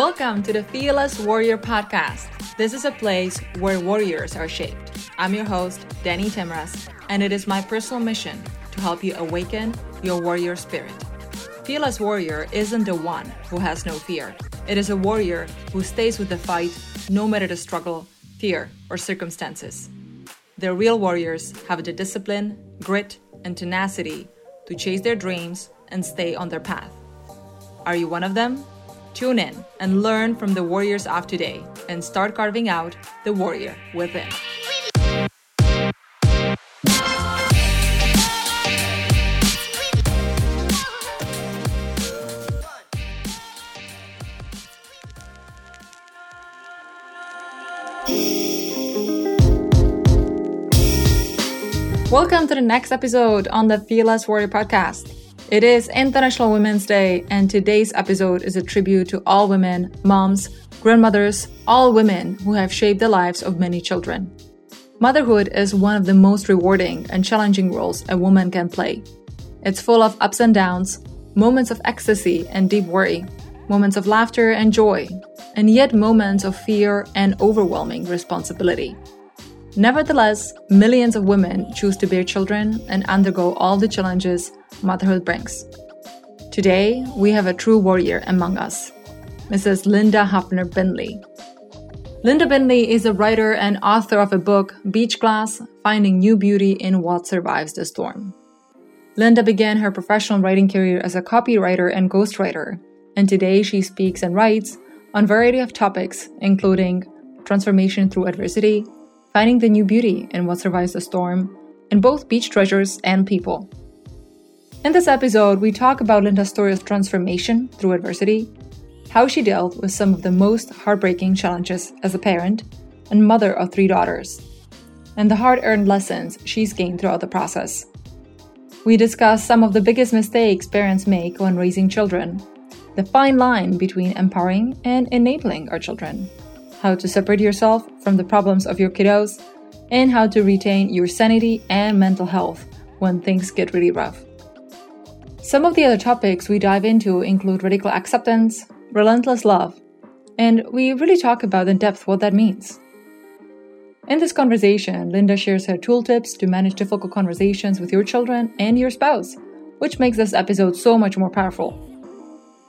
Welcome to the Fearless Warrior Podcast. This is a place where warriors are shaped. I'm your host, Danny Timras, and it is my personal mission to help you awaken your warrior spirit. Fearless Warrior isn't the one who has no fear. It is a warrior who stays with the fight no matter the struggle, fear, or circumstances. The real warriors have the discipline, grit, and tenacity to chase their dreams and stay on their path. Are you one of them? Tune in and learn from the warriors of today and start carving out the warrior within. Welcome to the next episode on the Fearless Warrior podcast. It is International Women's Day, and today's episode is a tribute to all women, moms, grandmothers, all women who have shaped the lives of many children. Motherhood is one of the most rewarding and challenging roles a woman can play. It's full of ups and downs, moments of ecstasy and deep worry, moments of laughter and joy, and yet moments of fear and overwhelming responsibility. Nevertheless, millions of women choose to bear children and undergo all the challenges motherhood brings. Today, we have a true warrior among us, Mrs. Linda Haffner Binley. Linda Binley is a writer and author of a book, Beach Glass Finding New Beauty in What Survives the Storm. Linda began her professional writing career as a copywriter and ghostwriter, and today she speaks and writes on a variety of topics, including transformation through adversity, finding the new beauty in what survives the storm, in both beach treasures and people. In this episode, we talk about Linda's story of transformation through adversity, how she dealt with some of the most heartbreaking challenges as a parent and mother of three daughters, and the hard earned lessons she's gained throughout the process. We discuss some of the biggest mistakes parents make when raising children, the fine line between empowering and enabling our children how to separate yourself from the problems of your kiddos, and how to retain your sanity and mental health when things get really rough. Some of the other topics we dive into include radical acceptance, relentless love, and we really talk about in depth what that means. In this conversation, Linda shares her tooltips to manage difficult conversations with your children and your spouse, which makes this episode so much more powerful.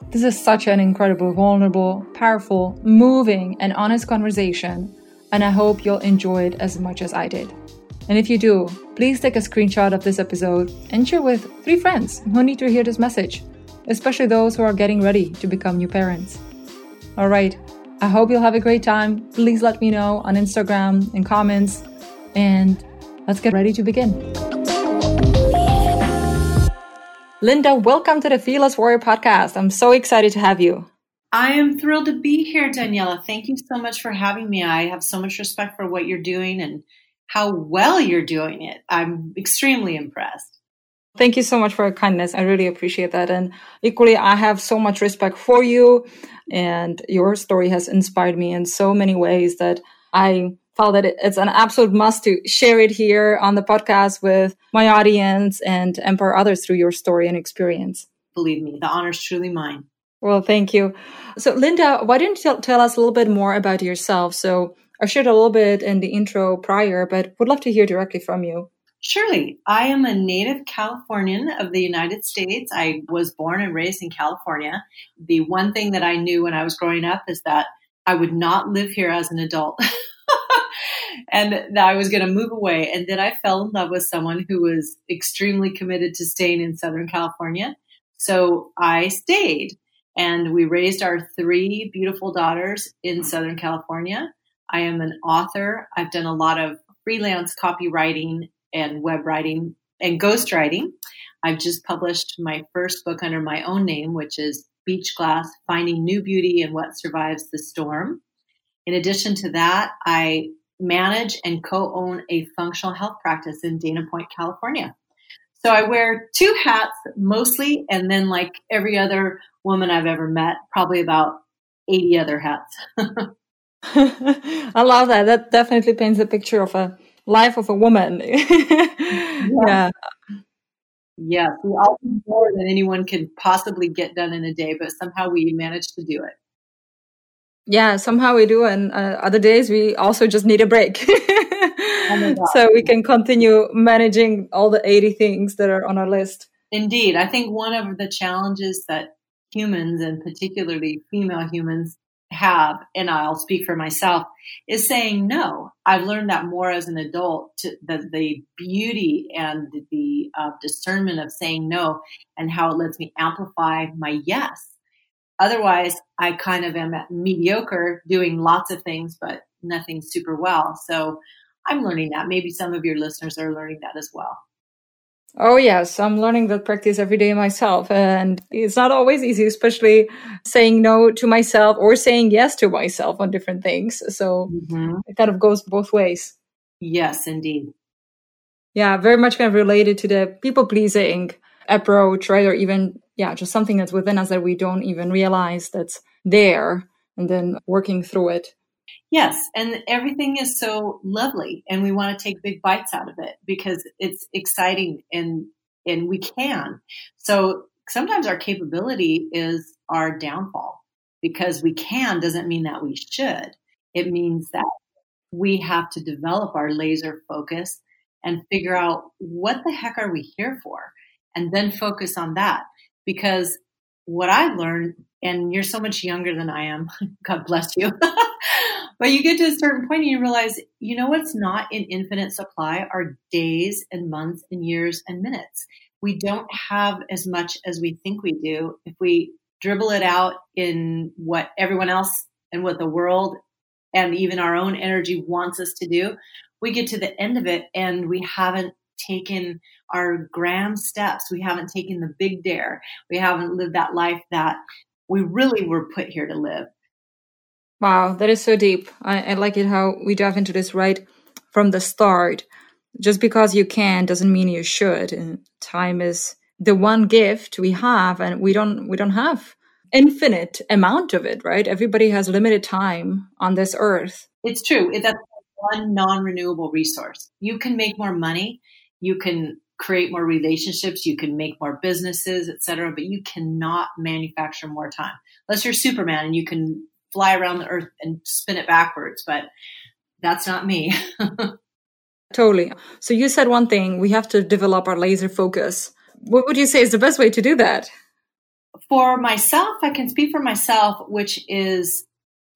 This is such an incredible, vulnerable, powerful, moving, and honest conversation, and I hope you'll enjoy it as much as I did. And if you do, please take a screenshot of this episode and share with three friends who need to hear this message, especially those who are getting ready to become new parents. All right, I hope you'll have a great time. Please let me know on Instagram in comments, and let's get ready to begin. Linda, welcome to the Fearless Warrior podcast. I'm so excited to have you. I am thrilled to be here, Daniela. Thank you so much for having me. I have so much respect for what you're doing and how well you're doing it. I'm extremely impressed. Thank you so much for your kindness. I really appreciate that. And equally, I have so much respect for you. And your story has inspired me in so many ways that I felt that it's an absolute must to share it here on the podcast with my audience and empower others through your story and experience. Believe me, the honor is truly mine. Well, thank you. So, Linda, why don't you tell, tell us a little bit more about yourself? So, I shared a little bit in the intro prior, but would love to hear directly from you. Surely. I am a native Californian of the United States. I was born and raised in California. The one thing that I knew when I was growing up is that I would not live here as an adult. and that I was going to move away. And then I fell in love with someone who was extremely committed to staying in Southern California. So I stayed and we raised our three beautiful daughters in Southern California. I am an author. I've done a lot of freelance copywriting and web writing and ghostwriting. I've just published my first book under my own name, which is Beach Glass Finding New Beauty in What Survives the Storm. In addition to that, I manage and co own a functional health practice in Dana Point, California. So I wear two hats mostly, and then, like every other woman I've ever met, probably about 80 other hats. I love that. That definitely paints a picture of a life of a woman. yeah. yeah. Yes, we all do more than anyone can possibly get done in a day, but somehow we manage to do it. Yeah, somehow we do. And uh, other days we also just need a break. oh so we can continue managing all the 80 things that are on our list. Indeed. I think one of the challenges that humans and particularly female humans have, and I'll speak for myself, is saying no. I've learned that more as an adult, to, the, the beauty and the uh, discernment of saying no and how it lets me amplify my yes. Otherwise, I kind of am mediocre doing lots of things, but nothing super well. So I'm learning that. Maybe some of your listeners are learning that as well. Oh, yes. I'm learning that practice every day myself. And it's not always easy, especially saying no to myself or saying yes to myself on different things. So mm-hmm. it kind of goes both ways. Yes, indeed. Yeah, very much kind of related to the people pleasing approach, right? Or even, yeah, just something that's within us that we don't even realize that's there and then working through it. Yes, and everything is so lovely, and we want to take big bites out of it because it's exciting and and we can. So sometimes our capability is our downfall because we can doesn't mean that we should. It means that we have to develop our laser focus and figure out what the heck are we here for, and then focus on that because what I learned, and you're so much younger than I am, God bless you. But you get to a certain point and you realize, you know what's not in infinite supply are days and months and years and minutes. We don't have as much as we think we do. If we dribble it out in what everyone else and what the world and even our own energy wants us to do, we get to the end of it and we haven't taken our grand steps. We haven't taken the big dare. We haven't lived that life that we really were put here to live. Wow, that is so deep. I, I like it how we dive into this right from the start. Just because you can doesn't mean you should. And time is the one gift we have, and we don't we don't have infinite amount of it, right? Everybody has limited time on this earth. It's true. That's one non-renewable resource. You can make more money, you can create more relationships, you can make more businesses, etc., but you cannot manufacture more time. Unless you're Superman and you can fly around the earth and spin it backwards, but that's not me. totally. So you said one thing, we have to develop our laser focus. What would you say is the best way to do that? For myself, I can speak for myself, which is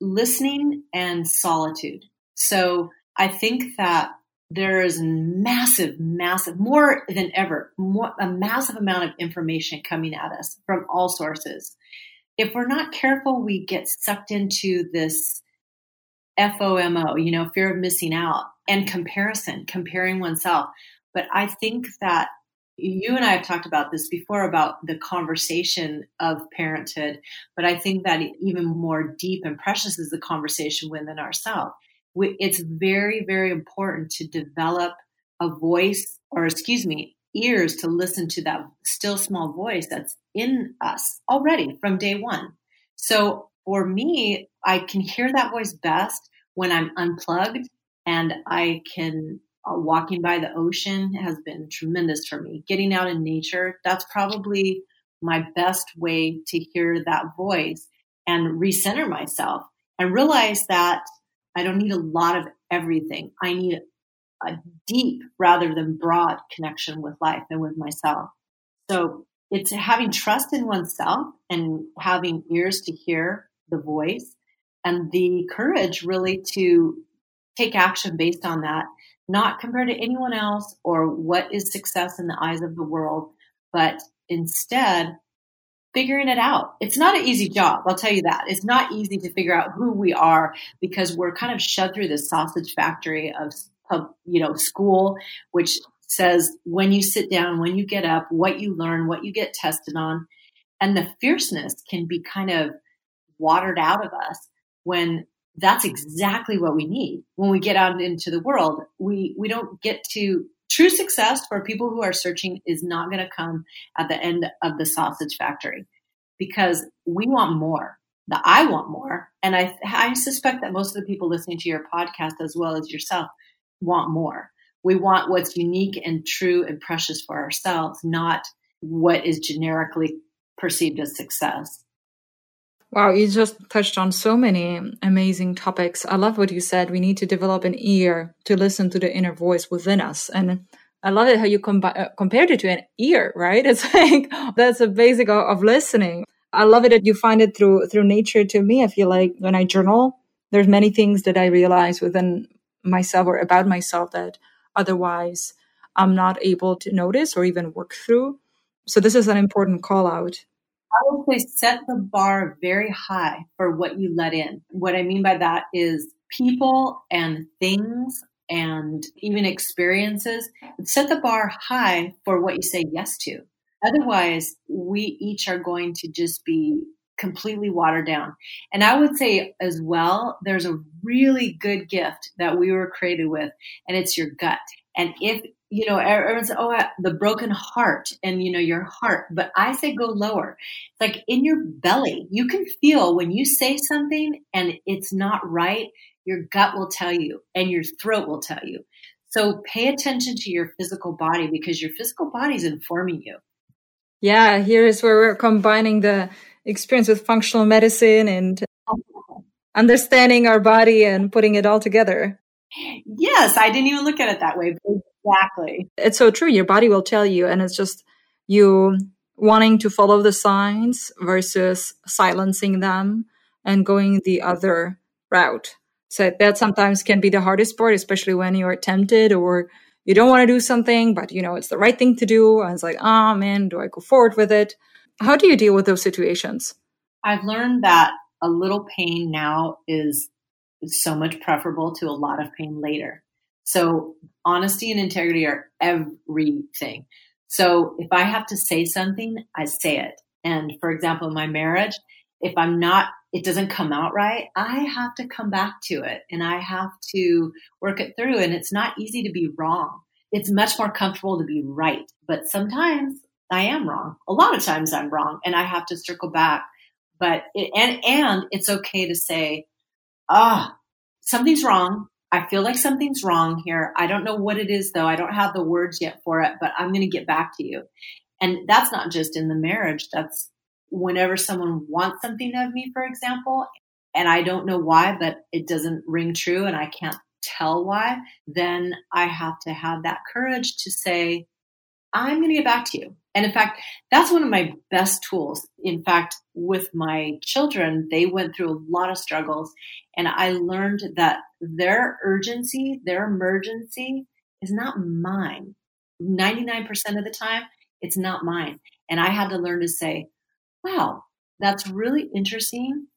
listening and solitude. So I think that there is massive, massive, more than ever, more, a massive amount of information coming at us from all sources if we're not careful, we get sucked into this FOMO, you know, fear of missing out and comparison, comparing oneself. But I think that you and I have talked about this before about the conversation of parenthood, but I think that even more deep and precious is the conversation within ourselves. It's very, very important to develop a voice, or excuse me, ears to listen to that still small voice that's in us already from day one. So for me, I can hear that voice best when I'm unplugged and I can uh, walking by the ocean has been tremendous for me. Getting out in nature, that's probably my best way to hear that voice and recenter myself and realize that I don't need a lot of everything. I need a deep rather than broad connection with life and with myself. So it's having trust in oneself and having ears to hear the voice and the courage really to take action based on that, not compared to anyone else or what is success in the eyes of the world, but instead figuring it out. It's not an easy job, I'll tell you that. It's not easy to figure out who we are because we're kind of shoved through this sausage factory of, of you know, school, which says when you sit down, when you get up, what you learn, what you get tested on. And the fierceness can be kind of watered out of us when that's exactly what we need. When we get out into the world, we, we don't get to true success for people who are searching is not going to come at the end of the sausage factory because we want more. The I want more. And I, I suspect that most of the people listening to your podcast, as well as yourself, want more. We want what's unique and true and precious for ourselves, not what is generically perceived as success. Wow, you just touched on so many amazing topics. I love what you said. We need to develop an ear to listen to the inner voice within us. And I love it how you com- uh, compared it to an ear, right? It's like that's a basic of, of listening. I love it that you find it through through nature. To me, I feel like when I journal, there's many things that I realize within myself or about myself that otherwise I'm not able to notice or even work through. So this is an important call out. I would say set the bar very high for what you let in. What I mean by that is people and things and even experiences. Set the bar high for what you say yes to. Otherwise, we each are going to just be completely watered down. And I would say as well, there's a really good gift that we were created with, and it's your gut. And if you know, everyone's oh the broken heart and you know your heart, but I say go lower. It's like in your belly, you can feel when you say something and it's not right. Your gut will tell you, and your throat will tell you. So pay attention to your physical body because your physical body is informing you. Yeah, here is where we're combining the experience with functional medicine and understanding our body and putting it all together. Yes, I didn't even look at it that way. Exactly. It's so true. Your body will tell you, and it's just you wanting to follow the signs versus silencing them and going the other route. So that sometimes can be the hardest part, especially when you're tempted or you don't want to do something, but you know it's the right thing to do. And it's like, oh man, do I go forward with it? How do you deal with those situations? I've learned that a little pain now is so much preferable to a lot of pain later. So honesty and integrity are everything. So if I have to say something, I say it. And for example, in my marriage, if I'm not, it doesn't come out right, I have to come back to it and I have to work it through. And it's not easy to be wrong. It's much more comfortable to be right. But sometimes I am wrong. A lot of times I'm wrong and I have to circle back. But it, and and it's okay to say, ah, oh, something's wrong. I feel like something's wrong here. I don't know what it is though. I don't have the words yet for it, but I'm going to get back to you. And that's not just in the marriage. That's whenever someone wants something of me, for example, and I don't know why, but it doesn't ring true and I can't tell why, then I have to have that courage to say, I'm going to get back to you. And in fact, that's one of my best tools. In fact, with my children, they went through a lot of struggles and I learned that their urgency, their emergency is not mine. 99% of the time, it's not mine. And I had to learn to say, wow, that's really interesting.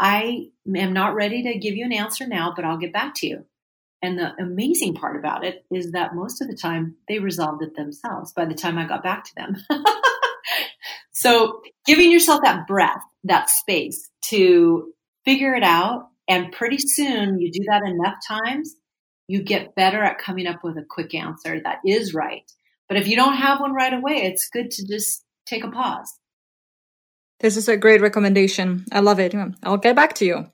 I am not ready to give you an answer now, but I'll get back to you. And the amazing part about it is that most of the time they resolved it themselves by the time I got back to them. so giving yourself that breath, that space to figure it out. And pretty soon you do that enough times, you get better at coming up with a quick answer that is right. But if you don't have one right away, it's good to just take a pause. This is a great recommendation. I love it. I'll get back to you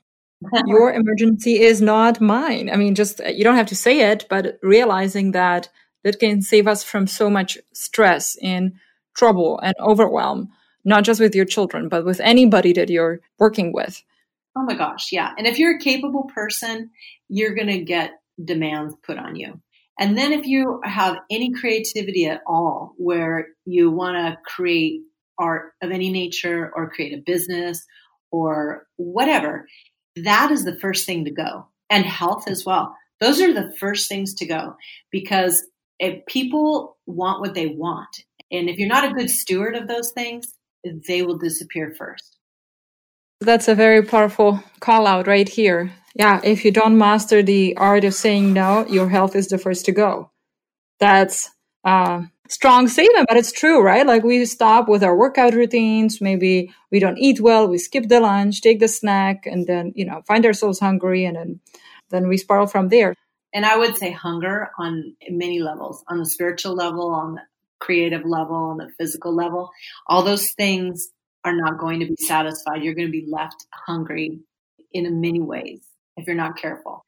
your emergency is not mine. I mean, just you don't have to say it, but realizing that that can save us from so much stress and trouble and overwhelm, not just with your children, but with anybody that you're working with. Oh my gosh, yeah. And if you're a capable person, you're going to get demands put on you. And then if you have any creativity at all where you want to create art of any nature or create a business or whatever, that is the first thing to go and health as well. Those are the first things to go because if people want what they want, and if you're not a good steward of those things, they will disappear first. That's a very powerful call out right here. Yeah, if you don't master the art of saying no, your health is the first to go. That's uh, strong statement, but it's true, right? Like we stop with our workout routines. Maybe we don't eat well. We skip the lunch, take the snack, and then, you know, find ourselves hungry and then, then we spiral from there. And I would say hunger on many levels, on the spiritual level, on the creative level, on the physical level. All those things are not going to be satisfied. You're going to be left hungry in many ways if you're not careful.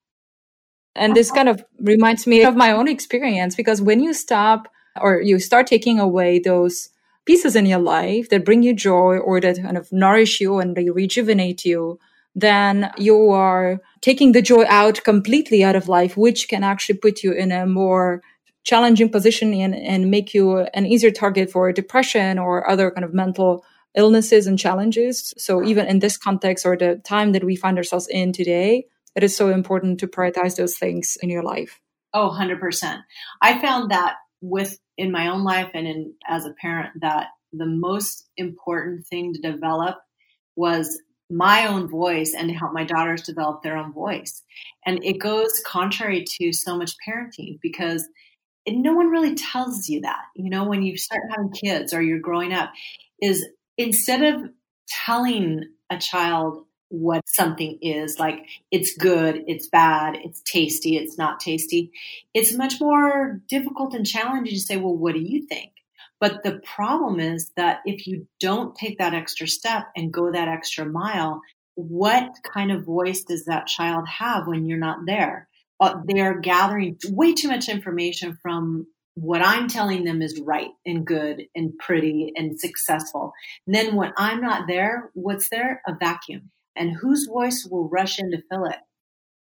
And this kind of reminds me of my own experience because when you stop or you start taking away those pieces in your life that bring you joy or that kind of nourish you and they rejuvenate you, then you are taking the joy out completely out of life, which can actually put you in a more challenging position and, and make you an easier target for depression or other kind of mental illnesses and challenges. So even in this context or the time that we find ourselves in today, it is so important to prioritize those things in your life. Oh, 100%. I found that with in my own life and in as a parent that the most important thing to develop was my own voice and to help my daughters develop their own voice. And it goes contrary to so much parenting because no one really tells you that. You know, when you start having kids or you're growing up, is instead of telling a child what something is like it's good it's bad it's tasty it's not tasty it's much more difficult and challenging to say well what do you think but the problem is that if you don't take that extra step and go that extra mile what kind of voice does that child have when you're not there uh, they're gathering way too much information from what I'm telling them is right and good and pretty and successful. And then when I'm not there, what's there? A vacuum. And whose voice will rush in to fill it?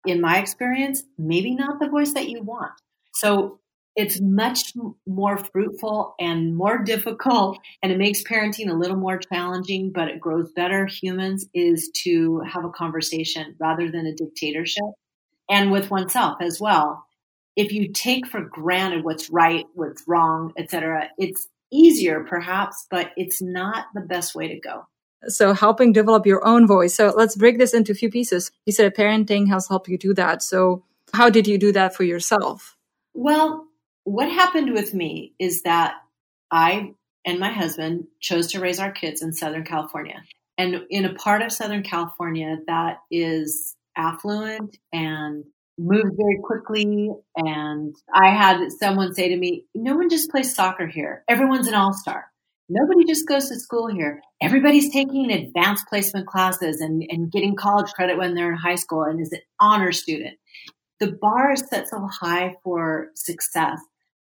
In my experience, maybe not the voice that you want. So it's much more fruitful and more difficult and it makes parenting a little more challenging, but it grows better humans is to have a conversation rather than a dictatorship and with oneself as well if you take for granted what's right, what's wrong, etc., it's easier perhaps, but it's not the best way to go. So helping develop your own voice. So let's break this into a few pieces. You said parenting has helped you do that. So how did you do that for yourself? Well, what happened with me is that I and my husband chose to raise our kids in Southern California. And in a part of Southern California that is affluent and moved very quickly. And I had someone say to me, no one just plays soccer here. Everyone's an all-star. Nobody just goes to school here. Everybody's taking advanced placement classes and, and getting college credit when they're in high school and is an honor student. The bar is set so high for success.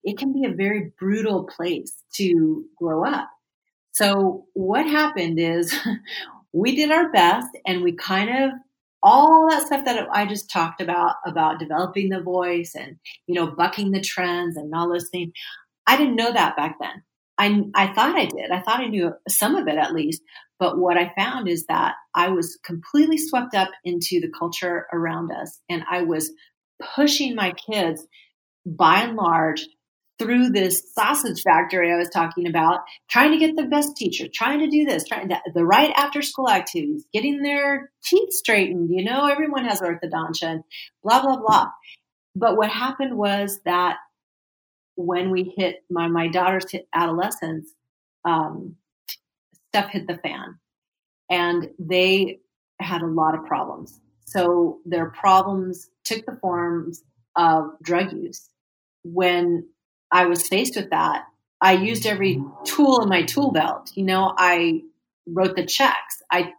It can be a very brutal place to grow up. So what happened is we did our best and we kind of all that stuff that I just talked about, about developing the voice and, you know, bucking the trends and not listening. I didn't know that back then. I, I thought I did. I thought I knew some of it at least. But what I found is that I was completely swept up into the culture around us and I was pushing my kids by and large through this sausage factory I was talking about, trying to get the best teacher, trying to do this, trying to, the right after school activities, getting their teeth straightened. You know, everyone has orthodontia blah, blah, blah. But what happened was that when we hit my, my daughter's hit adolescence, um, stuff hit the fan and they had a lot of problems. So their problems took the forms of drug use. When I was faced with that, I used every tool in my tool belt. You know, I wrote the checks. I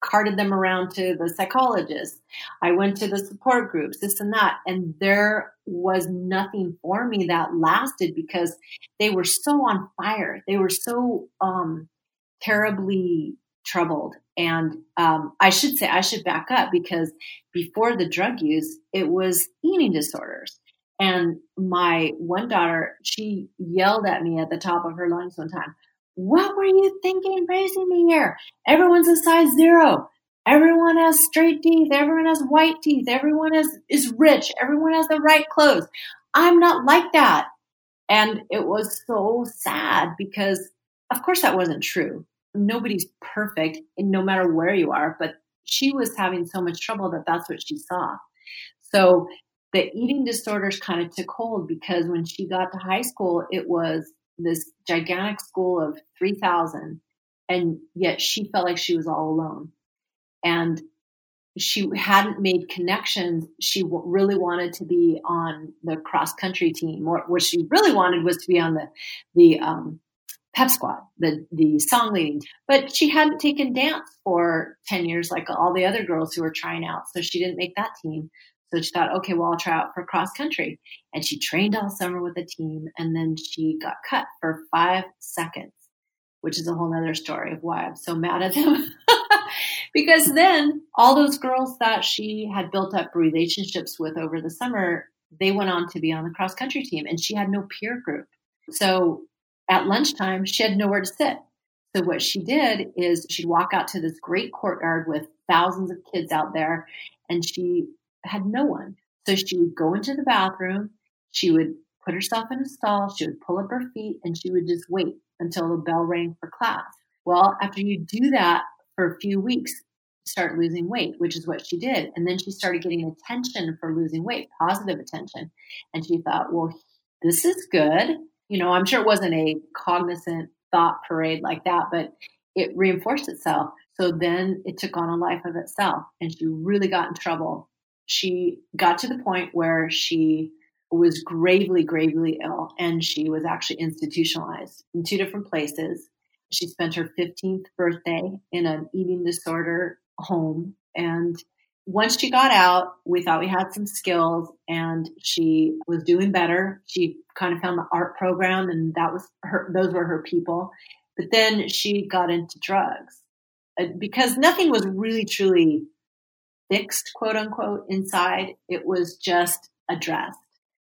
carted them around to the psychologist. I went to the support groups, this and that. And there was nothing for me that lasted because they were so on fire. They were so um, terribly troubled. And um, I should say, I should back up because before the drug use, it was eating disorders. And my one daughter, she yelled at me at the top of her lungs one time. What were you thinking raising me here? Everyone's a size zero. Everyone has straight teeth. Everyone has white teeth. Everyone has, is rich. Everyone has the right clothes. I'm not like that. And it was so sad because of course that wasn't true. Nobody's perfect no matter where you are, but she was having so much trouble that that's what she saw. So the eating disorders kind of took hold because when she got to high school, it was this gigantic school of 3,000, and yet she felt like she was all alone. And she hadn't made connections. She w- really wanted to be on the cross country team, or what she really wanted was to be on the the um, pep squad, the the song leading. But she hadn't taken dance for ten years like all the other girls who were trying out, so she didn't make that team. So she thought, okay, well, I'll try out for cross country. And she trained all summer with a team and then she got cut for five seconds. which is a whole nother story of why I'm so mad at them. because then all those girls that she had built up relationships with over the summer, they went on to be on the cross country team and she had no peer group. So at lunchtime, she had nowhere to sit. So what she did is she'd walk out to this great courtyard with thousands of kids out there and she had no one. So she would go into the bathroom, she would put herself in a stall, she would pull up her feet and she would just wait until the bell rang for class. Well, after you do that for a few weeks, start losing weight, which is what she did. And then she started getting attention for losing weight, positive attention. And she thought, well, this is good. You know, I'm sure it wasn't a cognizant thought parade like that, but it reinforced itself. So then it took on a life of itself and she really got in trouble. She got to the point where she was gravely, gravely ill and she was actually institutionalized in two different places. She spent her 15th birthday in an eating disorder home. And once she got out, we thought we had some skills and she was doing better. She kind of found the art program and that was her, those were her people. But then she got into drugs because nothing was really truly fixed, quote unquote, inside. It was just addressed.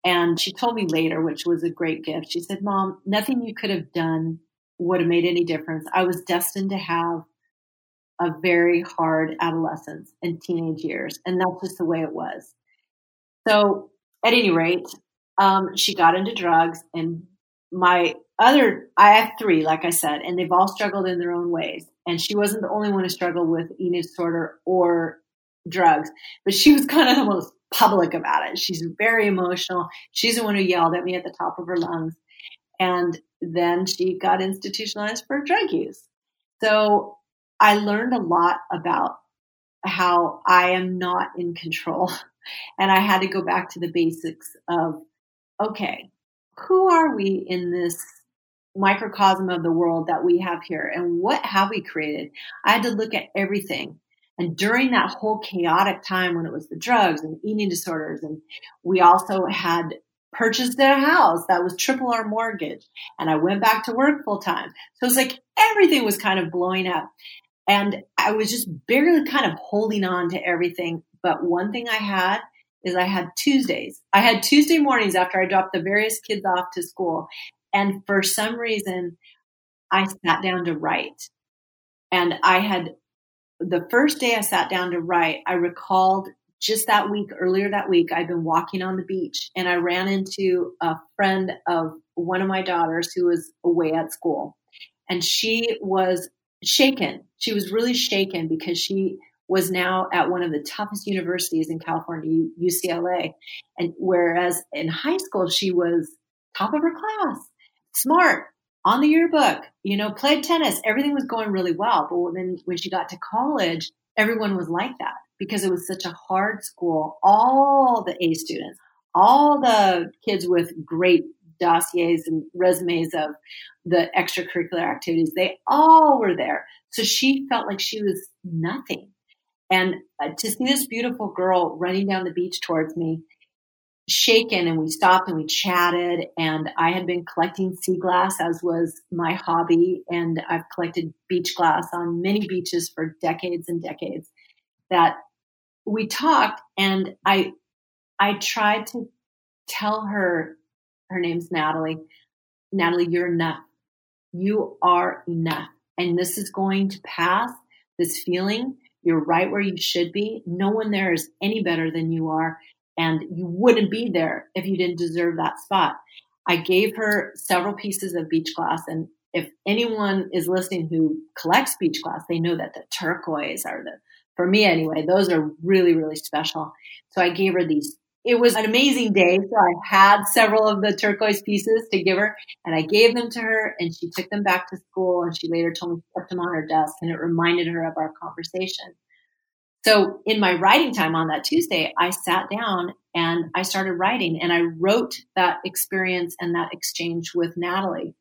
And she told me later, which was a great gift. She said, Mom, nothing you could have done would have made any difference. I was destined to have a very hard adolescence and teenage years. And that's just the way it was. So, at any rate, um, she got into drugs. And my other, I have three, like I said, and they've all struggled in their own ways. And she wasn't the only one who struggled with eating disorder or drugs, but she was kind of the most public about it. She's very emotional. She's the one who yelled at me at the top of her lungs. And then she got institutionalized for drug use. So I learned a lot about how I am not in control. And I had to go back to the basics of, okay, who are we in this microcosm of the world that we have here? And what have we created? I had to look at everything. And during that whole chaotic time when it was the drugs and eating disorders, and we also had purchased a house that was triple our mortgage, and I went back to work full time. So it's like everything was kind of blowing up. And I was just barely kind of holding on to everything. But one thing I had is I had Tuesdays. I had Tuesday mornings after I dropped the various kids off to school. And for some reason, I sat down to write. And I had the first day I sat down to write, I recalled just that week, earlier that week, I'd been walking on the beach and I ran into a friend of one of my daughters who was away at school. And she was shaken. She was really shaken because she was now at one of the toughest universities in California, UCLA. And whereas in high school, she was top of her class, smart, on the yearbook, you know, played tennis, everything was going really well. But then when she got to college, everyone was like that because it was such a hard school. All the A students, all the kids with great dossiers and resumes of the extracurricular activities, they all were there. So she felt like she was nothing. And uh, to see this beautiful girl running down the beach towards me, shaken and we stopped and we chatted and I had been collecting sea glass as was my hobby and I've collected beach glass on many beaches for decades and decades that we talked and I I tried to tell her her name's Natalie Natalie you're enough. You are enough. And this is going to pass this feeling. You're right where you should be. No one there is any better than you are and you wouldn't be there if you didn't deserve that spot. I gave her several pieces of beach glass and if anyone is listening who collects beach glass, they know that the turquoise are the, for me anyway, those are really, really special. So I gave her these. It was an amazing day. So I had several of the turquoise pieces to give her and I gave them to her and she took them back to school and she later told me she kept them on her desk and it reminded her of our conversation. So in my writing time on that Tuesday, I sat down and I started writing and I wrote that experience and that exchange with Natalie.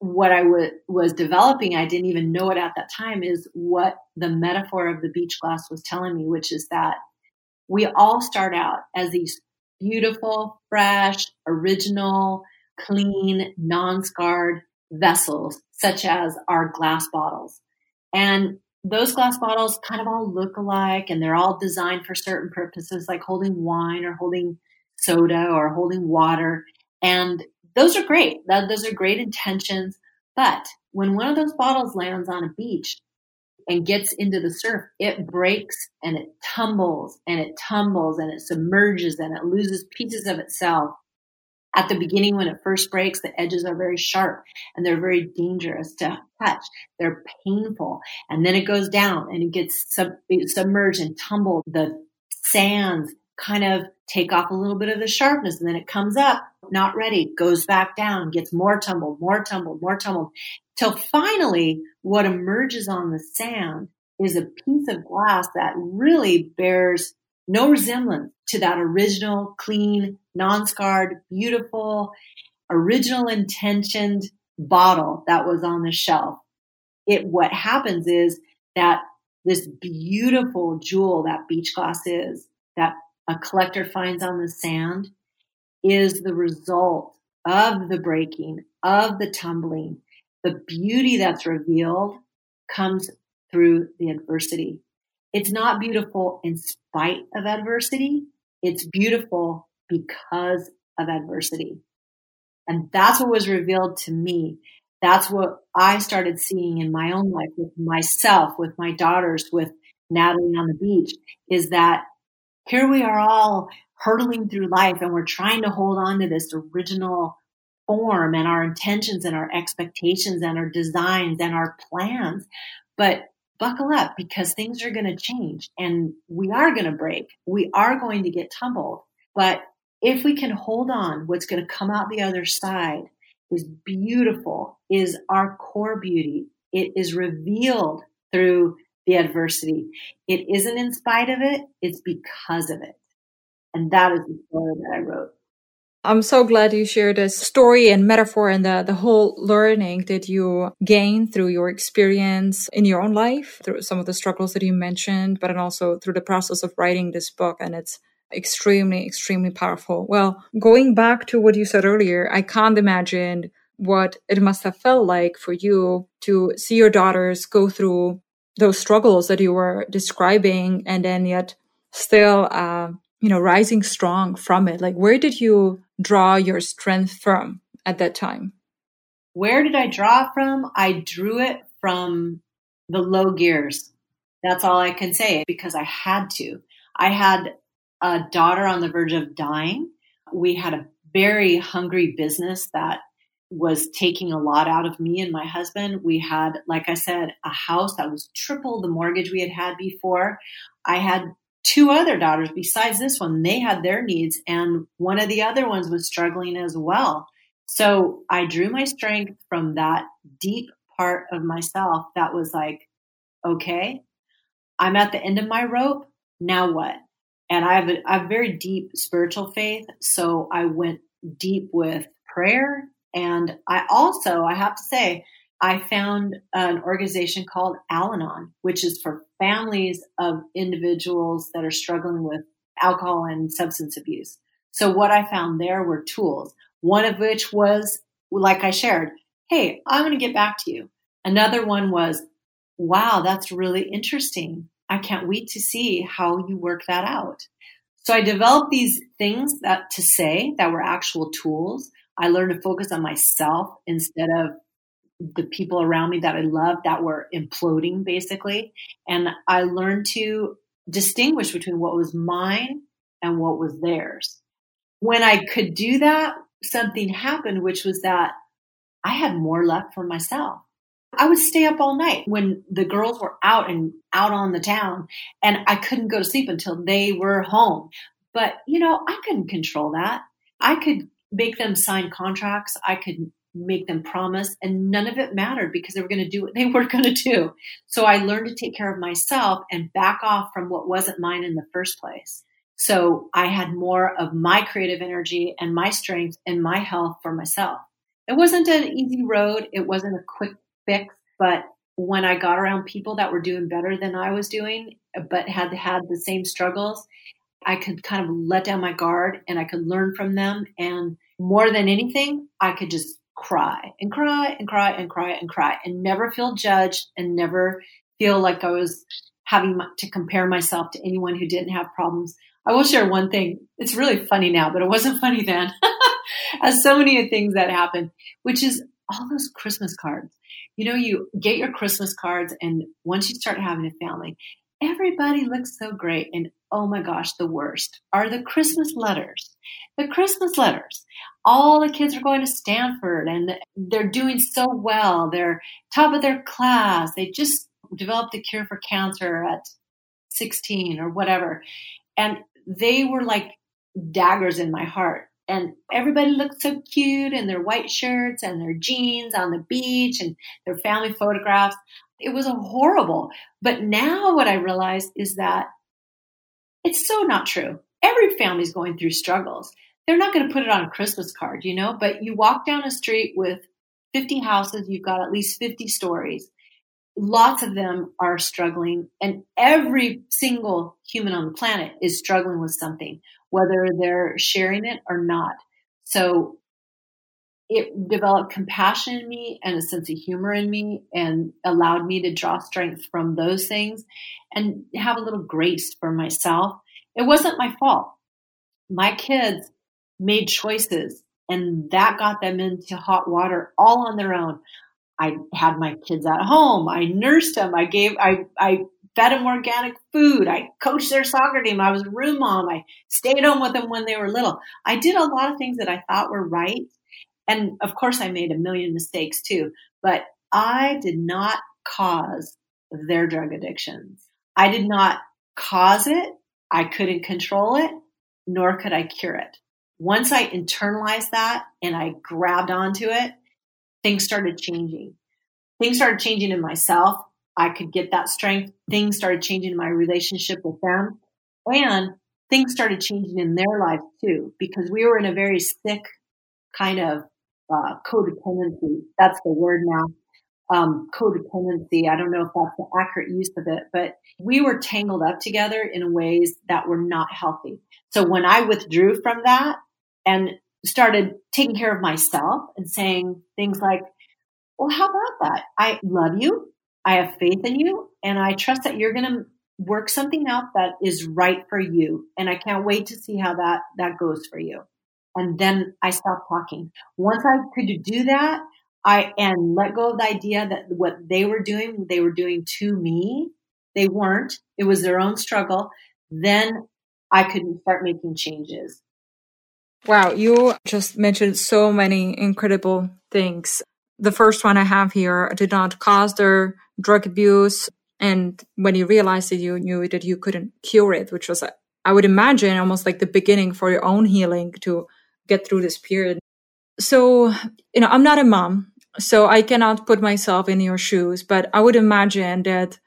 What I w- was developing, I didn't even know it at that time, is what the metaphor of the beach glass was telling me, which is that we all start out as these beautiful, fresh, original, clean, non scarred vessels, such as our glass bottles. And those glass bottles kind of all look alike and they're all designed for certain purposes, like holding wine or holding soda or holding water. And those are great. Those are great intentions. But when one of those bottles lands on a beach and gets into the surf, it breaks and it tumbles and it tumbles and it submerges and it loses pieces of itself. At the beginning, when it first breaks, the edges are very sharp and they're very dangerous to touch. They're painful. And then it goes down and it gets sub- submerged and tumbled. The sands kind of take off a little bit of the sharpness and then it comes up, not ready, goes back down, gets more tumbled, more tumbled, more tumbled, till finally what emerges on the sand is a piece of glass that really bears no resemblance to that original, clean, non-scarred, beautiful, original intentioned bottle that was on the shelf. It, what happens is that this beautiful jewel that beach glass is, that a collector finds on the sand, is the result of the breaking, of the tumbling. The beauty that's revealed comes through the adversity. It's not beautiful in spite of adversity. It's beautiful because of adversity. And that's what was revealed to me. That's what I started seeing in my own life with myself, with my daughters, with Natalie on the beach is that here we are all hurtling through life and we're trying to hold on to this original form and our intentions and our expectations and our designs and our plans. But buckle up because things are going to change and we are going to break. We are going to get tumbled. But if we can hold on, what's going to come out the other side is beautiful, is our core beauty. It is revealed through the adversity. It isn't in spite of it, it's because of it. And that is the story that I wrote. I'm so glad you shared this story and metaphor and the, the whole learning that you gained through your experience in your own life, through some of the struggles that you mentioned, but also through the process of writing this book. And it's extremely, extremely powerful. Well, going back to what you said earlier, I can't imagine what it must have felt like for you to see your daughters go through those struggles that you were describing and then yet still uh, you know rising strong from it? Like where did you draw your strength from at that time? Where did i draw from? I drew it from the low gears. That's all i can say because i had to. I had a daughter on the verge of dying. We had a very hungry business that was taking a lot out of me and my husband. We had, like I said, a house that was triple the mortgage we had had before. I had two other daughters besides this one. They had their needs, and one of the other ones was struggling as well. So I drew my strength from that deep part of myself that was like, okay, I'm at the end of my rope. Now what? And I have a, very deep spiritual faith. So I went deep with prayer and I also, I have to say, I found an organization called Al Anon, which is for families of individuals that are struggling with alcohol and substance abuse. So what I found there were tools, one of which was, like I shared, hey, I'm going to get back to you. Another one was, wow, that's really interesting. I can't wait to see how you work that out. So I developed these things that to say that were actual tools. I learned to focus on myself instead of the people around me that I loved that were imploding basically. And I learned to distinguish between what was mine and what was theirs. When I could do that, something happened, which was that I had more left for myself. I would stay up all night when the girls were out and out on the town and I couldn't go to sleep until they were home. But, you know, I couldn't control that. I could make them sign contracts. I could make them promise and none of it mattered because they were going to do what they were going to do. So I learned to take care of myself and back off from what wasn't mine in the first place. So I had more of my creative energy and my strength and my health for myself. It wasn't an easy road. It wasn't a quick fix, but when I got around people that were doing better than I was doing, but had had the same struggles, I could kind of let down my guard and I could learn from them. And more than anything, I could just cry and cry and cry and cry and cry and never feel judged and never feel like I was having to compare myself to anyone who didn't have problems. I will share one thing. It's really funny now, but it wasn't funny then. As so many of things that happened, which is all those Christmas cards. You know, you get your Christmas cards, and once you start having a family, everybody looks so great. And oh my gosh, the worst are the Christmas letters. The Christmas letters. All the kids are going to Stanford and they're doing so well. They're top of their class. They just developed a cure for cancer at 16 or whatever. And they were like daggers in my heart. And everybody looked so cute in their white shirts and their jeans on the beach and their family photographs. It was horrible. But now what I realize is that it's so not true. Every family's going through struggles. They're not going to put it on a Christmas card, you know, but you walk down a street with 50 houses, you've got at least 50 stories. Lots of them are struggling, and every single human on the planet is struggling with something, whether they're sharing it or not. So it developed compassion in me and a sense of humor in me and allowed me to draw strength from those things and have a little grace for myself. It wasn't my fault. My kids made choices and that got them into hot water all on their own. I had my kids at home. I nursed them. I gave, I, I fed them organic food. I coached their soccer team. I was a room mom. I stayed home with them when they were little. I did a lot of things that I thought were right and of course, I made a million mistakes too, but I did not cause their drug addictions. I did not cause it. I couldn't control it, nor could I cure it. Once I internalized that and I grabbed onto it, things started changing. Things started changing in myself. I could get that strength. Things started changing in my relationship with them. And things started changing in their lives too, because we were in a very sick kind of uh, codependency. That's the word now. Um, codependency. I don't know if that's the accurate use of it, but we were tangled up together in ways that were not healthy. So when I withdrew from that and started taking care of myself and saying things like, well, how about that? I love you. I have faith in you and I trust that you're going to work something out that is right for you. And I can't wait to see how that, that goes for you and then I stopped talking. Once I could do that, I and let go of the idea that what they were doing, they were doing to me. They weren't. It was their own struggle. Then I could start making changes. Wow, you just mentioned so many incredible things. The first one I have here did not cause their drug abuse. And when you realized that you knew that you couldn't cure it, which was, I would imagine, almost like the beginning for your own healing to get through this period. So, you know, I'm not a mom, so I cannot put myself in your shoes, but I would imagine that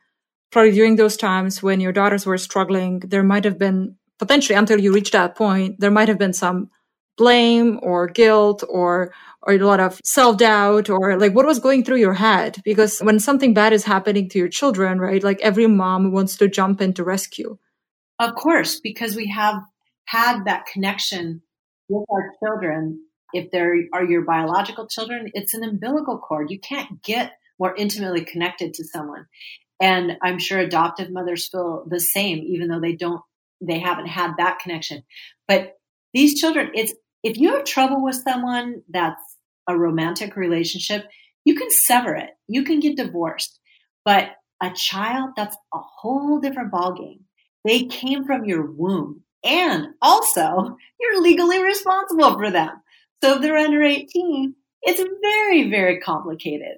probably during those times when your daughters were struggling, there might have been potentially until you reached that point, there might have been some blame or guilt or or a lot of self-doubt or like what was going through your head? Because when something bad is happening to your children right like every mom wants to jump in to rescue. Of course because we have had that connection with our children, if they are your biological children, it's an umbilical cord. You can't get more intimately connected to someone. And I'm sure adoptive mothers feel the same, even though they don't, they haven't had that connection. But these children, it's, if you have trouble with someone that's a romantic relationship, you can sever it. You can get divorced. But a child, that's a whole different ballgame. They came from your womb. And also, you're legally responsible for them. So if they're under 18, it's very, very complicated.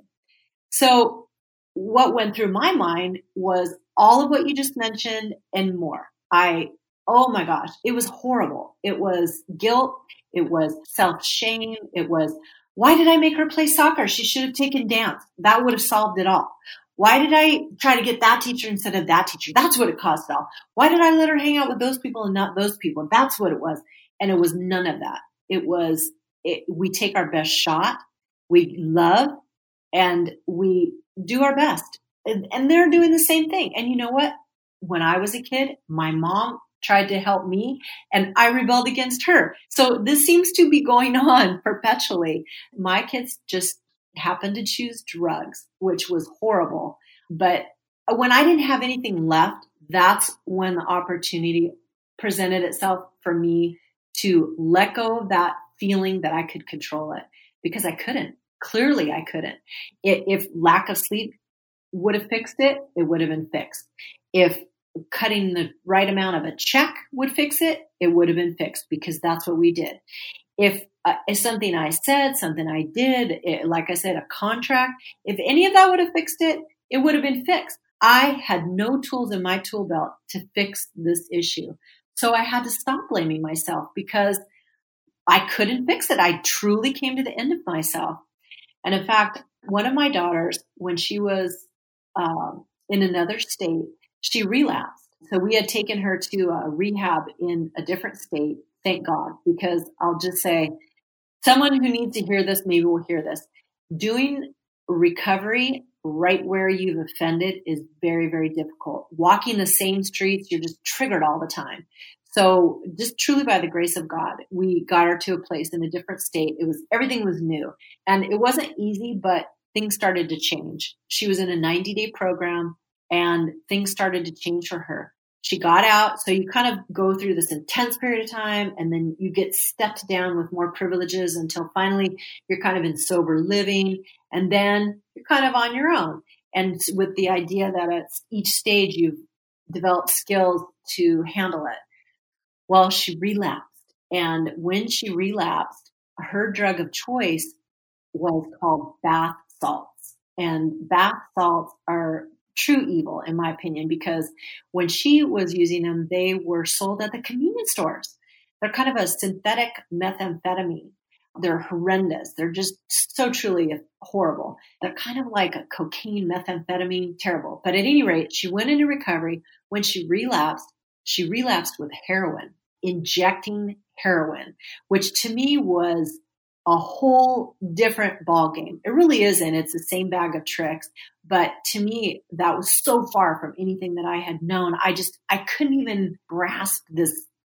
So what went through my mind was all of what you just mentioned and more. I, oh my gosh, it was horrible. It was guilt. It was self shame. It was, why did I make her play soccer? She should have taken dance. That would have solved it all. Why did I try to get that teacher instead of that teacher? That's what it cost all. Why did I let her hang out with those people and not those people? That's what it was. And it was none of that. It was, it, we take our best shot. We love and we do our best. And, and they're doing the same thing. And you know what? When I was a kid, my mom tried to help me and I rebelled against her. So this seems to be going on perpetually. My kids just happened to choose drugs, which was horrible. But when I didn't have anything left, that's when the opportunity presented itself for me to let go of that feeling that I could control it because I couldn't. Clearly, I couldn't. If lack of sleep would have fixed it, it would have been fixed. If cutting the right amount of a check would fix it, it would have been fixed because that's what we did. If, uh, something I said, something I did, it, like I said, a contract, if any of that would have fixed it, it would have been fixed. I had no tools in my tool belt to fix this issue. So I had to stop blaming myself because I couldn't fix it. I truly came to the end of myself. And in fact, one of my daughters, when she was um, in another state, she relapsed. So we had taken her to a rehab in a different state, thank God, because I'll just say, someone who needs to hear this maybe will hear this. Doing recovery right where you've offended is very, very difficult. Walking the same streets, you're just triggered all the time. So just truly by the grace of God, we got her to a place in a different state. It was, everything was new and it wasn't easy, but things started to change. She was in a 90 day program and things started to change for her. She got out. So you kind of go through this intense period of time and then you get stepped down with more privileges until finally you're kind of in sober living and then you're kind of on your own. And with the idea that at each stage you've developed skills to handle it. Well, she relapsed. And when she relapsed, her drug of choice was called bath salts. And bath salts are true evil, in my opinion, because when she was using them, they were sold at the convenience stores. They're kind of a synthetic methamphetamine. They're horrendous. They're just so truly horrible. They're kind of like a cocaine, methamphetamine, terrible. But at any rate, she went into recovery. When she relapsed, she relapsed with heroin, injecting heroin, which to me was a whole different ball game. It really isn't. It's the same bag of tricks. But to me, that was so far from anything that I had known. I just, I couldn't even grasp this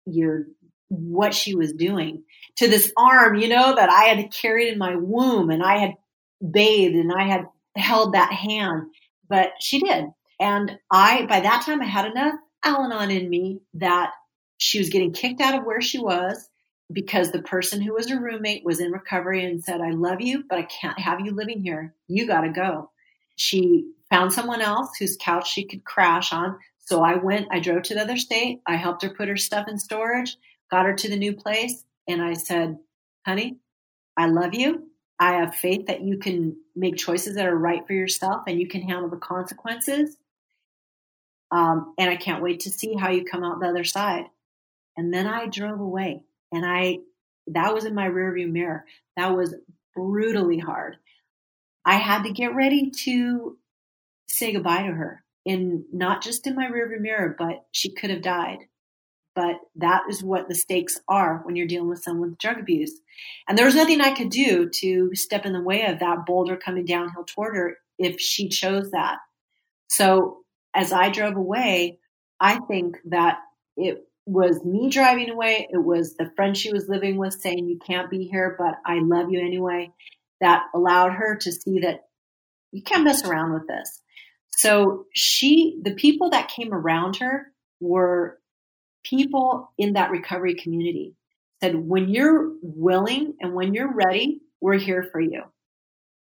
year, what she was doing to this arm, you know, that I had carried in my womb and I had bathed and I had held that hand, but she did. And I, by that time, I had enough Al Anon in me that she was getting kicked out of where she was because the person who was her roommate was in recovery and said, I love you, but I can't have you living here. You got to go. She found someone else whose couch she could crash on. So I went, I drove to the other state. I helped her put her stuff in storage, got her to the new place. And I said, honey, I love you. I have faith that you can make choices that are right for yourself and you can handle the consequences. Um, and I can't wait to see how you come out the other side. And then I drove away. And I, that was in my rearview mirror. That was brutally hard. I had to get ready to say goodbye to her in not just in my rearview mirror, but she could have died. But that is what the stakes are when you're dealing with someone with drug abuse. And there was nothing I could do to step in the way of that boulder coming downhill toward her if she chose that. So as I drove away, I think that it was me driving away. It was the friend she was living with saying, You can't be here, but I love you anyway. That allowed her to see that you can't mess around with this. So she, the people that came around her were people in that recovery community. Said, When you're willing and when you're ready, we're here for you.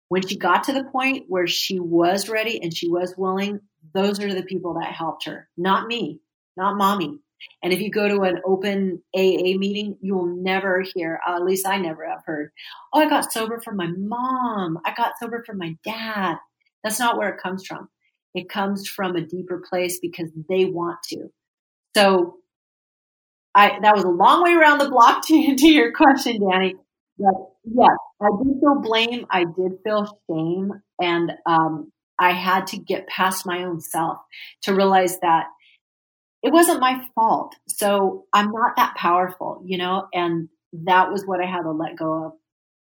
When she got to the point where she was ready and she was willing, those are the people that helped her, not me, not mommy, and if you go to an open AA meeting, you will never hear, uh, at least I never have heard, oh, I got sober from my mom. I got sober from my dad. That's not where it comes from. It comes from a deeper place because they want to. So I, that was a long way around the block to, to your question, Danny. But yes, I did feel blame. I did feel shame. And um, I had to get past my own self to realize that it wasn't my fault. So I'm not that powerful, you know, and that was what I had to let go of.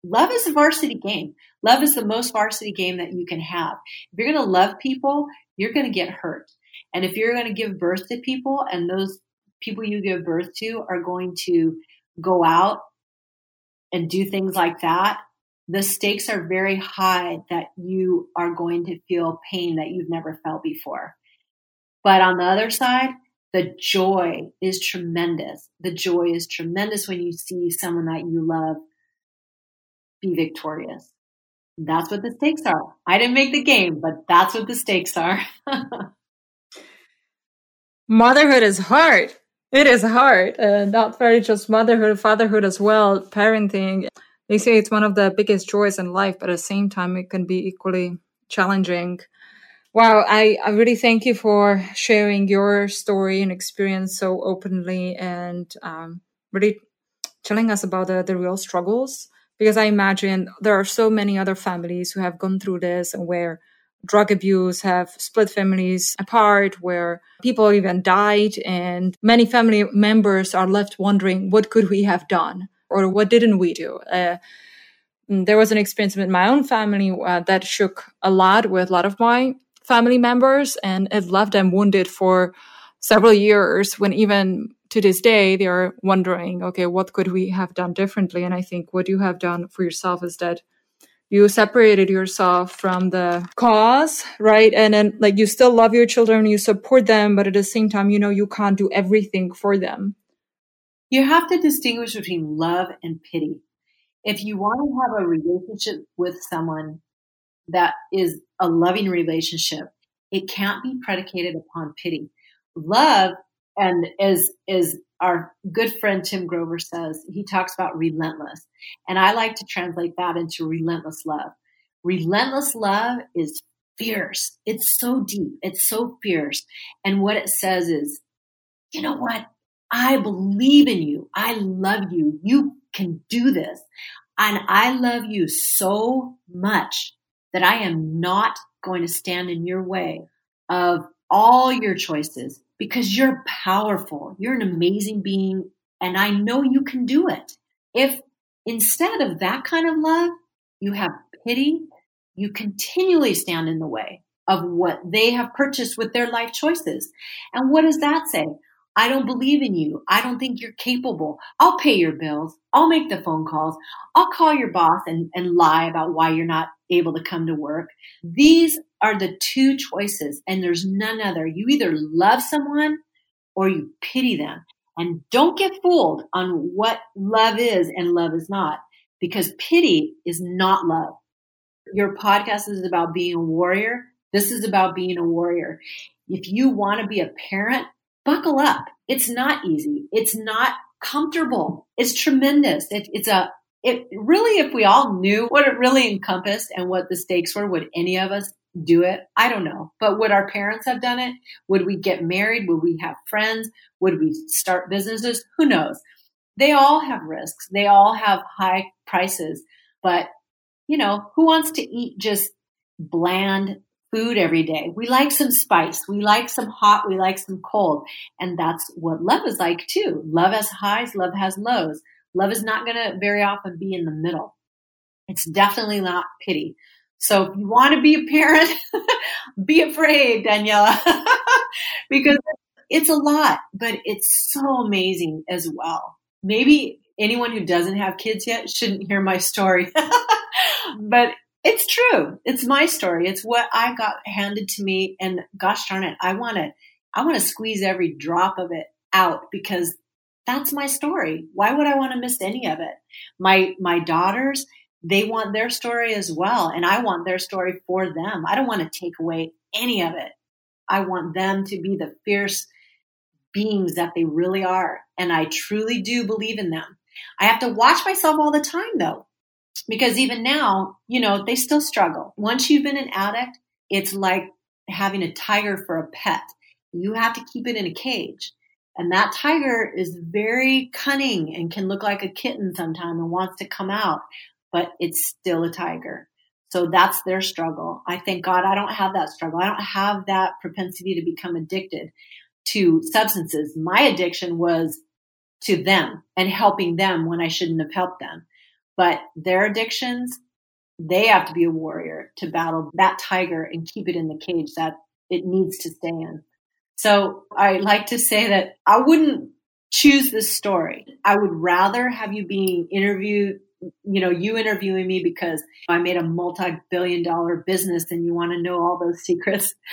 Love is a varsity game. Love is the most varsity game that you can have. If you're going to love people, you're going to get hurt. And if you're going to give birth to people and those people you give birth to are going to go out and do things like that, the stakes are very high that you are going to feel pain that you've never felt before. But on the other side, the joy is tremendous. The joy is tremendous when you see someone that you love be victorious. That's what the stakes are. I didn't make the game, but that's what the stakes are. Motherhood is hard. It is hard. Uh, not very just motherhood, fatherhood as well, parenting. They say it's one of the biggest joys in life, but at the same time, it can be equally challenging. Wow, I, I really thank you for sharing your story and experience so openly and um, really telling us about the, the real struggles. Because I imagine there are so many other families who have gone through this and where drug abuse have split families apart, where people even died, and many family members are left wondering, what could we have done? Or what didn't we do? Uh, mm, there was an experience with my own family uh, that shook a lot with a lot of my family members, and it left them wounded for several years when even to this day they are wondering okay what could we have done differently and i think what you have done for yourself is that you separated yourself from the cause, right? And then like you still love your children, you support them, but at the same time, you know, you can't do everything for them. You have to distinguish between love and pity. If you want to have a relationship with someone that is a loving relationship, it can't be predicated upon pity. Love and is is our good friend Tim Grover says, he talks about relentless. And I like to translate that into relentless love. Relentless love is fierce. It's so deep. It's so fierce. And what it says is, you know what? I believe in you. I love you. You can do this. And I love you so much that I am not going to stand in your way of all your choices because you're powerful. You're an amazing being. And I know you can do it. If instead of that kind of love, you have pity, you continually stand in the way of what they have purchased with their life choices. And what does that say? I don't believe in you. I don't think you're capable. I'll pay your bills. I'll make the phone calls. I'll call your boss and, and lie about why you're not able to come to work. These are the two choices and there's none other. You either love someone or you pity them. And don't get fooled on what love is and love is not because pity is not love. Your podcast is about being a warrior. This is about being a warrior. If you want to be a parent, buckle up. It's not easy. It's not comfortable. It's tremendous. It, it's a, it really, if we all knew what it really encompassed and what the stakes were, would any of us do it? I don't know. But would our parents have done it? Would we get married? Would we have friends? Would we start businesses? Who knows? They all have risks. They all have high prices. But, you know, who wants to eat just bland food every day. We like some spice. We like some hot. We like some cold. And that's what love is like too. Love has highs. Love has lows. Love is not going to very often be in the middle. It's definitely not pity. So if you want to be a parent, be afraid, Daniela, because it's a lot, but it's so amazing as well. Maybe anyone who doesn't have kids yet shouldn't hear my story, but it's true. It's my story. It's what I got handed to me. And gosh darn it, I want to, I want to squeeze every drop of it out because that's my story. Why would I want to miss any of it? My, my daughters, they want their story as well. And I want their story for them. I don't want to take away any of it. I want them to be the fierce beings that they really are. And I truly do believe in them. I have to watch myself all the time though because even now, you know, they still struggle. Once you've been an addict, it's like having a tiger for a pet. You have to keep it in a cage. And that tiger is very cunning and can look like a kitten sometimes and wants to come out, but it's still a tiger. So that's their struggle. I thank God I don't have that struggle. I don't have that propensity to become addicted to substances. My addiction was to them and helping them when I shouldn't have helped them. But their addictions, they have to be a warrior to battle that tiger and keep it in the cage that it needs to stay in. So I like to say that I wouldn't choose this story. I would rather have you being interviewed, you know, you interviewing me because I made a multi billion dollar business and you want to know all those secrets.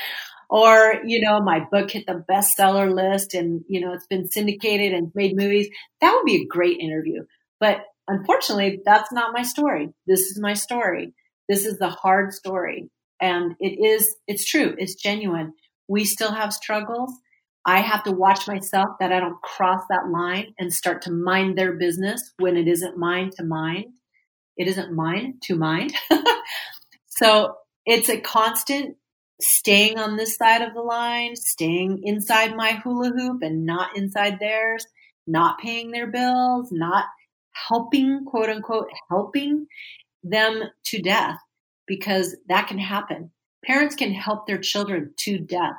Or, you know, my book hit the bestseller list and, you know, it's been syndicated and made movies. That would be a great interview. But unfortunately, that's not my story. This is my story. This is the hard story. And it is, it's true. It's genuine. We still have struggles. I have to watch myself that I don't cross that line and start to mind their business when it isn't mine to mind. It isn't mine to mind. so it's a constant staying on this side of the line, staying inside my hula hoop and not inside theirs, not paying their bills, not helping, quote unquote, helping them to death because that can happen. Parents can help their children to death.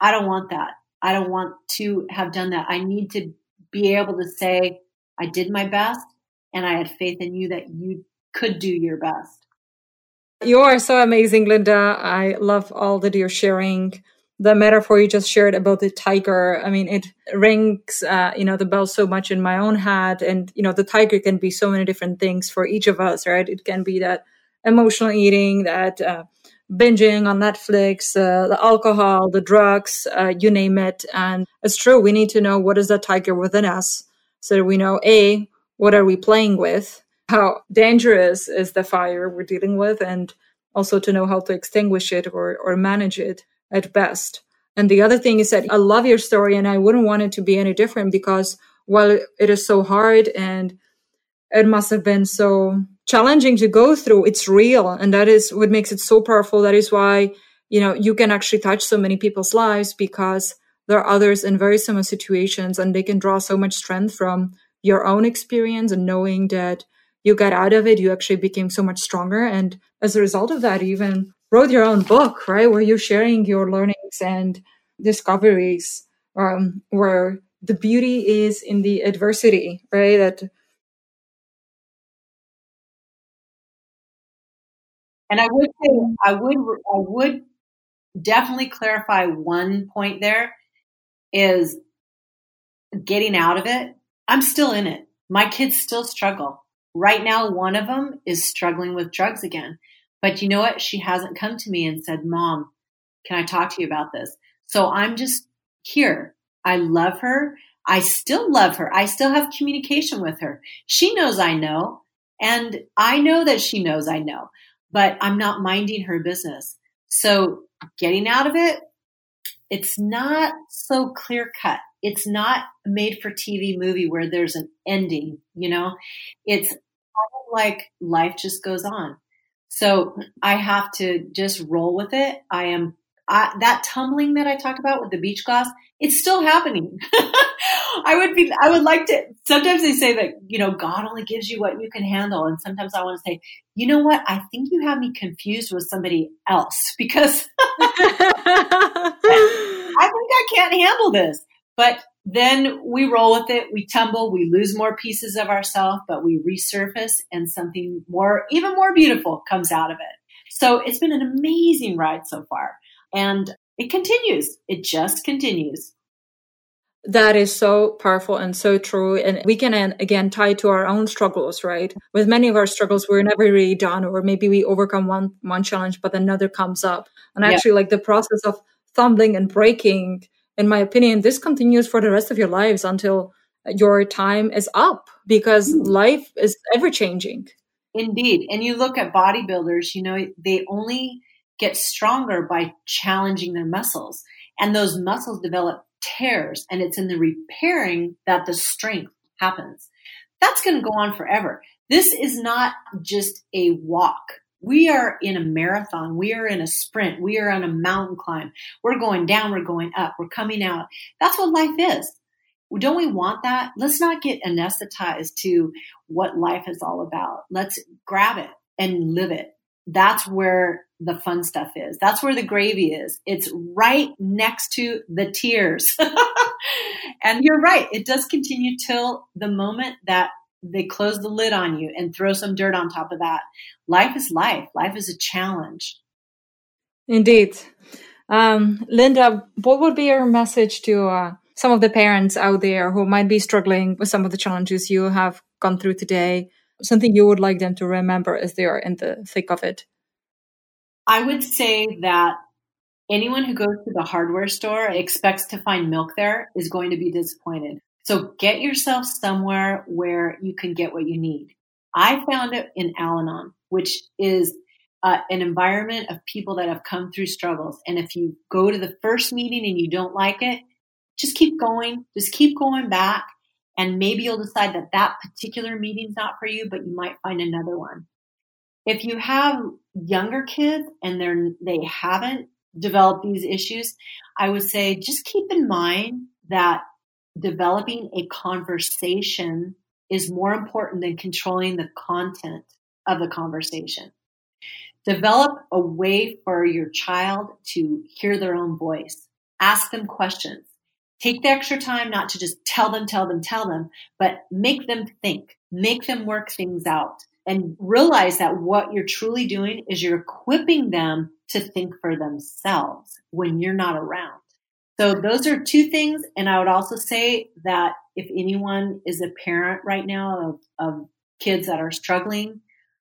I don't want that. I don't want to have done that. I need to be able to say, I did my best and I had faith in you that you could do your best. You are so amazing, Linda. I love all that you're sharing. The metaphor you just shared about the tiger, I mean, it rings, uh, you know, the bell so much in my own head. And, you know, the tiger can be so many different things for each of us, right? It can be that emotional eating, that uh, binging on Netflix, uh, the alcohol, the drugs, uh, you name it. And it's true. We need to know what is the tiger within us so that we know, A, what are we playing with? How dangerous is the fire we're dealing with? And also to know how to extinguish it or, or manage it at best. And the other thing is that I love your story and I wouldn't want it to be any different because while it is so hard and it must have been so challenging to go through it's real. And that is what makes it so powerful. That is why you know you can actually touch so many people's lives because there are others in very similar situations and they can draw so much strength from your own experience and knowing that you got out of it you actually became so much stronger. And as a result of that even wrote your own book right where you're sharing your learnings and discoveries um, where the beauty is in the adversity right that And I would say, I would, I would definitely clarify one point there is getting out of it. I'm still in it. My kids still struggle. Right now, one of them is struggling with drugs again. But you know what? She hasn't come to me and said, Mom, can I talk to you about this? So I'm just here. I love her. I still love her. I still have communication with her. She knows I know, and I know that she knows I know but I'm not minding her business. So getting out of it, it's not so clear cut. It's not made for TV movie where there's an ending, you know? It's kind of like life just goes on. So I have to just roll with it. I am I, that tumbling that I talked about with the beach glass, it's still happening. I would be, I would like to, sometimes they say that, you know, God only gives you what you can handle. And sometimes I want to say, you know what? I think you have me confused with somebody else because I think I can't handle this. But then we roll with it. We tumble. We lose more pieces of ourselves, but we resurface and something more, even more beautiful comes out of it. So it's been an amazing ride so far. And it continues. It just continues. That is so powerful and so true. And we can, again, tie to our own struggles, right? With many of our struggles, we're never really done, or maybe we overcome one, one challenge, but another comes up. And yeah. actually, like the process of stumbling and breaking, in my opinion, this continues for the rest of your lives until your time is up because mm. life is ever changing. Indeed. And you look at bodybuilders, you know, they only get stronger by challenging their muscles. And those muscles develop tears, and it's in the repairing that the strength happens. That's going to go on forever. This is not just a walk. We are in a marathon. We are in a sprint. We are on a mountain climb. We're going down. We're going up. We're coming out. That's what life is. Don't we want that? Let's not get anesthetized to what life is all about. Let's grab it and live it. That's where the fun stuff is. That's where the gravy is. It's right next to the tears. and you're right. It does continue till the moment that they close the lid on you and throw some dirt on top of that. Life is life. Life is a challenge. Indeed. Um, Linda, what would be your message to uh, some of the parents out there who might be struggling with some of the challenges you have gone through today? Something you would like them to remember as they are in the thick of it? I would say that anyone who goes to the hardware store expects to find milk there is going to be disappointed. So get yourself somewhere where you can get what you need. I found it in Al Anon, which is uh, an environment of people that have come through struggles. And if you go to the first meeting and you don't like it, just keep going, just keep going back. And maybe you'll decide that that particular meeting's not for you, but you might find another one. If you have younger kids and they're, they haven't developed these issues, I would say just keep in mind that developing a conversation is more important than controlling the content of the conversation. Develop a way for your child to hear their own voice. Ask them questions. Take the extra time not to just tell them, tell them, tell them, but make them think, make them work things out and realize that what you're truly doing is you're equipping them to think for themselves when you're not around. So those are two things. And I would also say that if anyone is a parent right now of, of kids that are struggling,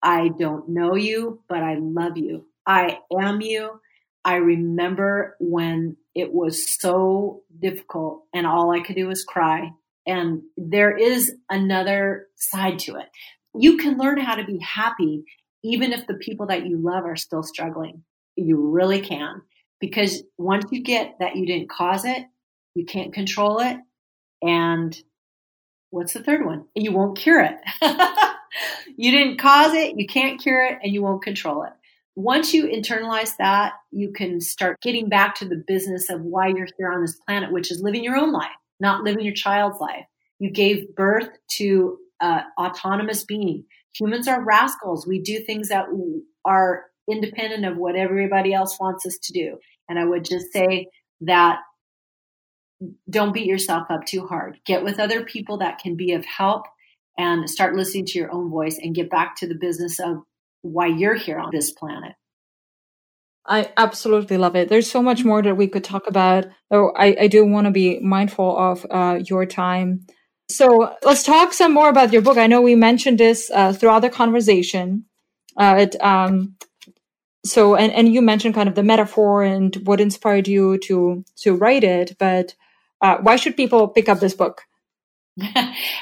I don't know you, but I love you. I am you. I remember when it was so difficult and all I could do was cry. And there is another side to it. You can learn how to be happy even if the people that you love are still struggling. You really can. Because once you get that you didn't cause it, you can't control it. And what's the third one? You won't cure it. you didn't cause it, you can't cure it, and you won't control it. Once you internalize that, you can start getting back to the business of why you're here on this planet, which is living your own life, not living your child's life. You gave birth to an autonomous being. Humans are rascals. We do things that are independent of what everybody else wants us to do. And I would just say that don't beat yourself up too hard. Get with other people that can be of help and start listening to your own voice and get back to the business of why you're here on this planet. I absolutely love it. There's so much more that we could talk about, though I, I do want to be mindful of uh, your time. So let's talk some more about your book. I know we mentioned this uh, throughout the conversation. Uh, it, um, so and and you mentioned kind of the metaphor and what inspired you to to write it but uh, why should people pick up this book?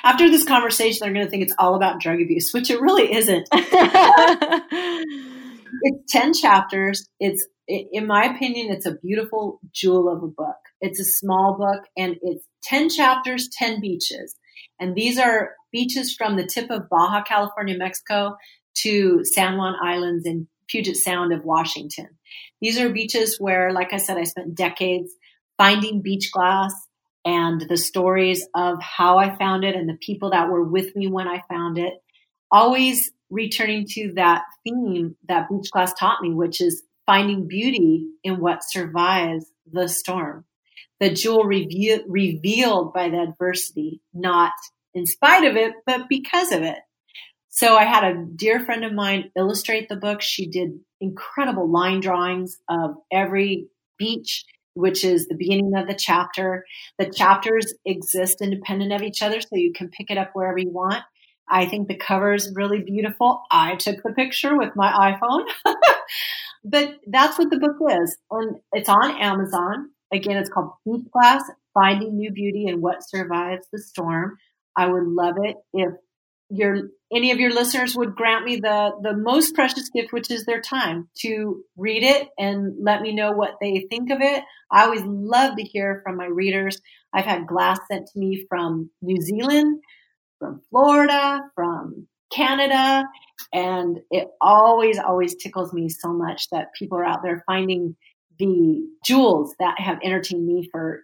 After this conversation they're going to think it's all about drug abuse which it really isn't. It's 10 chapters. It's in my opinion it's a beautiful jewel of a book. It's a small book and it's 10 chapters 10 beaches. And these are beaches from the tip of baja california mexico to san juan islands in Puget Sound of Washington. These are beaches where, like I said, I spent decades finding beach glass and the stories of how I found it and the people that were with me when I found it. Always returning to that theme that beach glass taught me, which is finding beauty in what survives the storm. The jewel reve- revealed by the adversity, not in spite of it, but because of it. So I had a dear friend of mine illustrate the book. She did incredible line drawings of every beach, which is the beginning of the chapter. The chapters exist independent of each other, so you can pick it up wherever you want. I think the cover is really beautiful. I took the picture with my iPhone. but that's what the book is. And it's on Amazon. Again, it's called Beach Glass Finding New Beauty and What Survives the Storm. I would love it if your any of your listeners would grant me the the most precious gift which is their time to read it and let me know what they think of it. I always love to hear from my readers. I've had glass sent to me from new zealand from florida from canada and it always always tickles me so much that people are out there finding the jewels that have entertained me for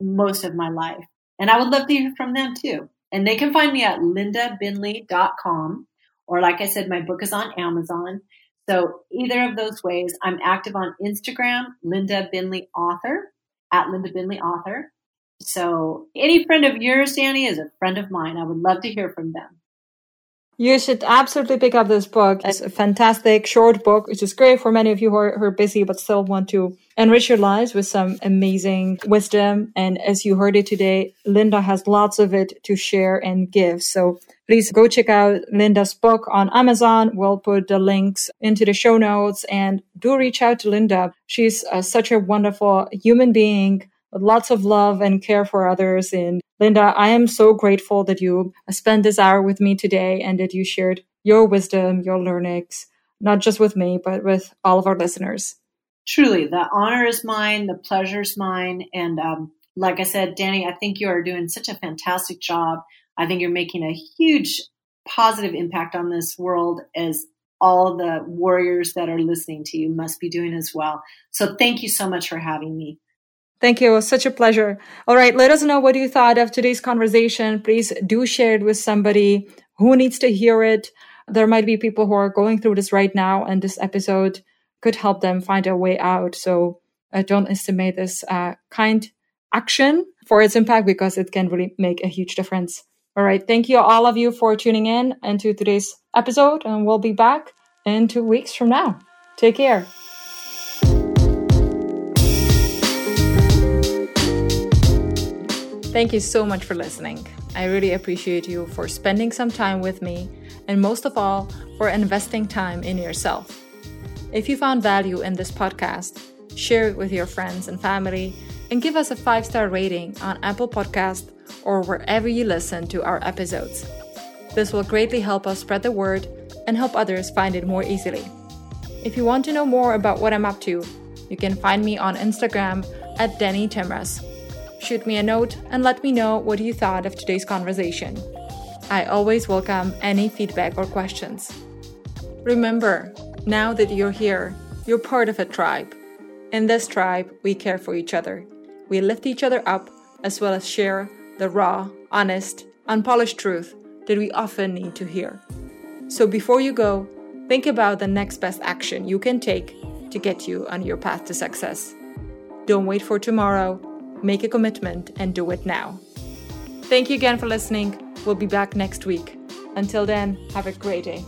most of my life. And i would love to hear from them too and they can find me at lindabinley.com. Or like I said, my book is on Amazon. So either of those ways, I'm active on Instagram, Linda Binley Author, at Linda Binley Author. So any friend of yours, Danny, is a friend of mine. I would love to hear from them. You should absolutely pick up this book. It's a fantastic short book, which is great for many of you who are, who are busy but still want to enrich your lives with some amazing wisdom. And as you heard it today, Linda has lots of it to share and give. So please go check out Linda's book on Amazon. We'll put the links into the show notes and do reach out to Linda. She's uh, such a wonderful human being lots of love and care for others. And Linda, I am so grateful that you spent this hour with me today and that you shared your wisdom, your learnings, not just with me, but with all of our listeners. Truly, the honor is mine, the pleasure is mine. And um, like I said, Danny, I think you are doing such a fantastic job. I think you're making a huge positive impact on this world as all the warriors that are listening to you must be doing as well. So thank you so much for having me. Thank you. It was such a pleasure. All right. Let us know what you thought of today's conversation. Please do share it with somebody who needs to hear it. There might be people who are going through this right now, and this episode could help them find a way out. So uh, don't estimate this uh, kind action for its impact because it can really make a huge difference. All right. Thank you, all of you, for tuning in into today's episode, and we'll be back in two weeks from now. Take care. Thank you so much for listening. I really appreciate you for spending some time with me, and most of all, for investing time in yourself. If you found value in this podcast, share it with your friends and family, and give us a five star rating on Apple Podcast or wherever you listen to our episodes. This will greatly help us spread the word and help others find it more easily. If you want to know more about what I'm up to, you can find me on Instagram at Denny Timras shoot me a note and let me know what you thought of today's conversation. I always welcome any feedback or questions. Remember, now that you're here, you're part of a tribe. In this tribe, we care for each other. We lift each other up as well as share the raw, honest, unpolished truth that we often need to hear. So before you go, think about the next best action you can take to get you on your path to success. Don't wait for tomorrow make a commitment, and do it now. Thank you again for listening. We'll be back next week. Until then, have a great day.